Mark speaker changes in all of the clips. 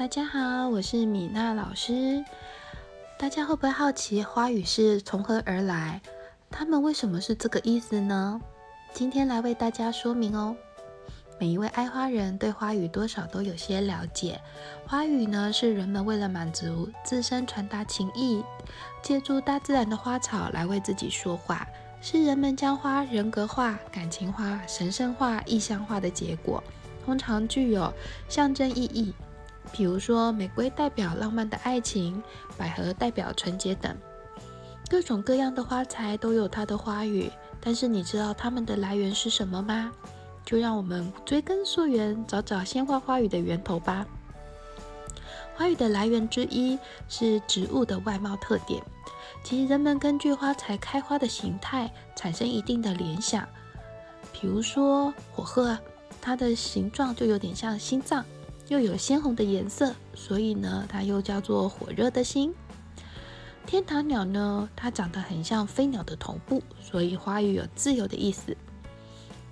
Speaker 1: 大家好，我是米娜老师。大家会不会好奇花语是从何而来？它们为什么是这个意思呢？今天来为大家说明哦。每一位爱花人对花语多少都有些了解。花语呢，是人们为了满足自身、传达情意，借助大自然的花草来为自己说话，是人们将花人格化、感情化、神圣化、意象化的结果。通常具有象征意义，比如说玫瑰代表浪漫的爱情，百合代表纯洁等。各种各样的花材都有它的花语，但是你知道它们的来源是什么吗？就让我们追根溯源，找找鲜花花语的源头吧。花语的来源之一是植物的外貌特点，即人们根据花材开花的形态产生一定的联想，比如说火鹤。它的形状就有点像心脏，又有鲜红的颜色，所以呢，它又叫做火热的心。天堂鸟呢，它长得很像飞鸟的头部，所以花语有自由的意思。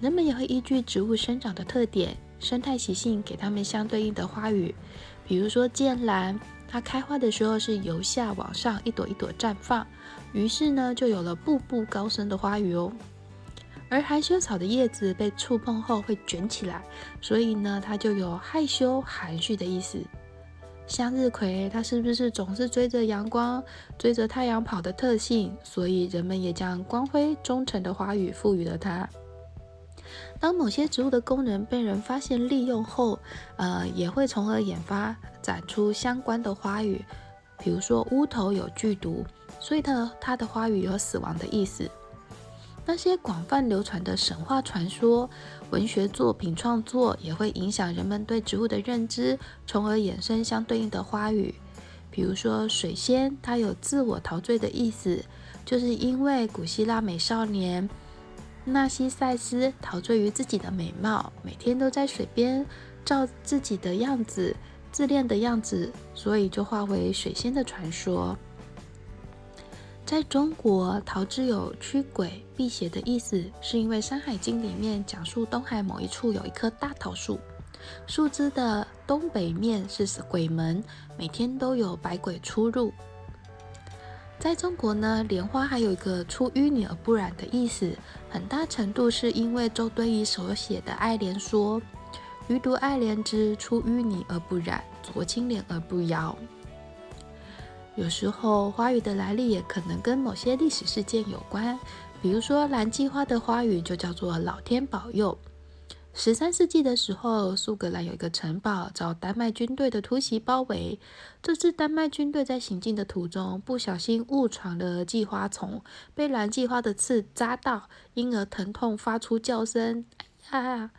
Speaker 1: 人们也会依据植物生长的特点、生态习性，给它们相对应的花语。比如说剑兰，它开花的时候是由下往上，一朵一朵绽放，于是呢，就有了步步高升的花语哦。而含羞草的叶子被触碰后会卷起来，所以呢，它就有害羞、含蓄的意思。向日葵，它是不是总是追着阳光、追着太阳跑的特性？所以人们也将光辉、忠诚的花语赋予了它。当某些植物的功能被人发现利用后，呃，也会从而研发展出相关的花语。比如说乌头有剧毒，所以它它的花语有死亡的意思。那些广泛流传的神话传说、文学作品创作，也会影响人们对植物的认知，从而衍生相对应的花语。比如说，水仙，它有自我陶醉的意思，就是因为古希腊美少年纳西塞斯陶醉于自己的美貌，每天都在水边照自己的样子、自恋的样子，所以就化为水仙的传说。在中国，桃之有驱鬼辟邪的意思，是因为《山海经》里面讲述东海某一处有一棵大桃树，树枝的东北面是鬼门，每天都有百鬼出入。在中国呢，莲花还有一个出淤泥而不染的意思，很大程度是因为周敦颐所写的《爱莲说》：“余独爱莲之，出淤泥而不染，濯清涟而不妖。”有时候花语的来历也可能跟某些历史事件有关，比如说蓝鸡花的花语就叫做“老天保佑”。十三世纪的时候，苏格兰有一个城堡遭丹麦军队的突袭包围，这支丹麦军队在行进的途中不小心误闯了计花丛，被蓝计花的刺扎到，因而疼痛发出叫声，哎呀！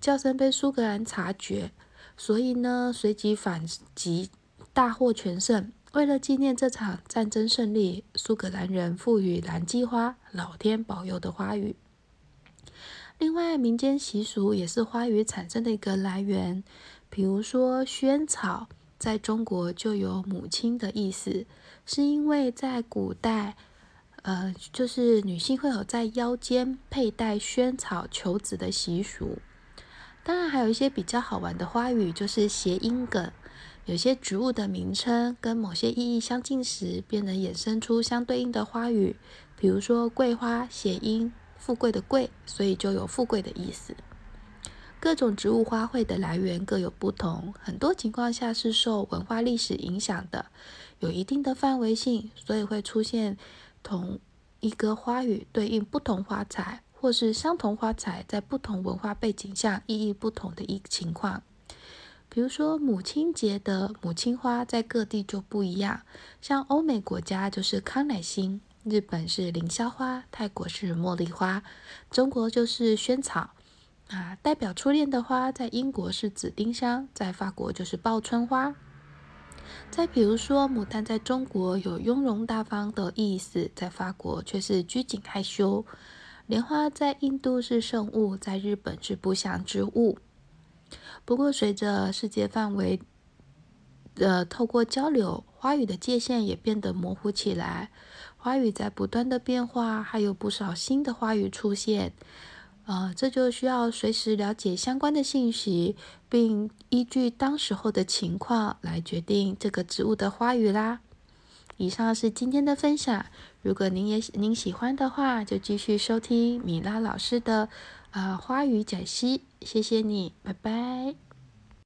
Speaker 1: 叫声被苏格兰察觉，所以呢，随即反击，大获全胜。为了纪念这场战争胜利，苏格兰人赋予蓝鸡花“老天保佑”的花语。另外，民间习俗也是花语产生的一个来源。比如说，萱草在中国就有母亲的意思，是因为在古代，呃，就是女性会有在腰间佩戴萱草求子的习俗。当然，还有一些比较好玩的花语，就是谐音梗。有些植物的名称跟某些意义相近时，便能衍生出相对应的花语。比如说，桂花谐音“富贵”的“贵”，所以就有富贵的意思。各种植物花卉的来源各有不同，很多情况下是受文化历史影响的，有一定的范围性，所以会出现同一个花语对应不同花材，或是相同花材在不同文化背景下意义不同的一情况。比如说，母亲节的母亲花在各地就不一样。像欧美国家就是康乃馨，日本是凌霄花，泰国是茉莉花，中国就是萱草。啊，代表初恋的花在英国是紫丁香，在法国就是报春花。再比如说，牡丹在中国有雍容大方的意思，在法国却是拘谨害羞。莲花在印度是圣物，在日本是不祥之物。不过，随着世界范围的透过交流，花语的界限也变得模糊起来。花语在不断的变化，还有不少新的花语出现。呃，这就需要随时了解相关的信息，并依据当时候的情况来决定这个植物的花语啦。以上是今天的分享，如果您也您喜欢的话，就继续收听米拉老师的啊花语解析。谢谢你，拜拜。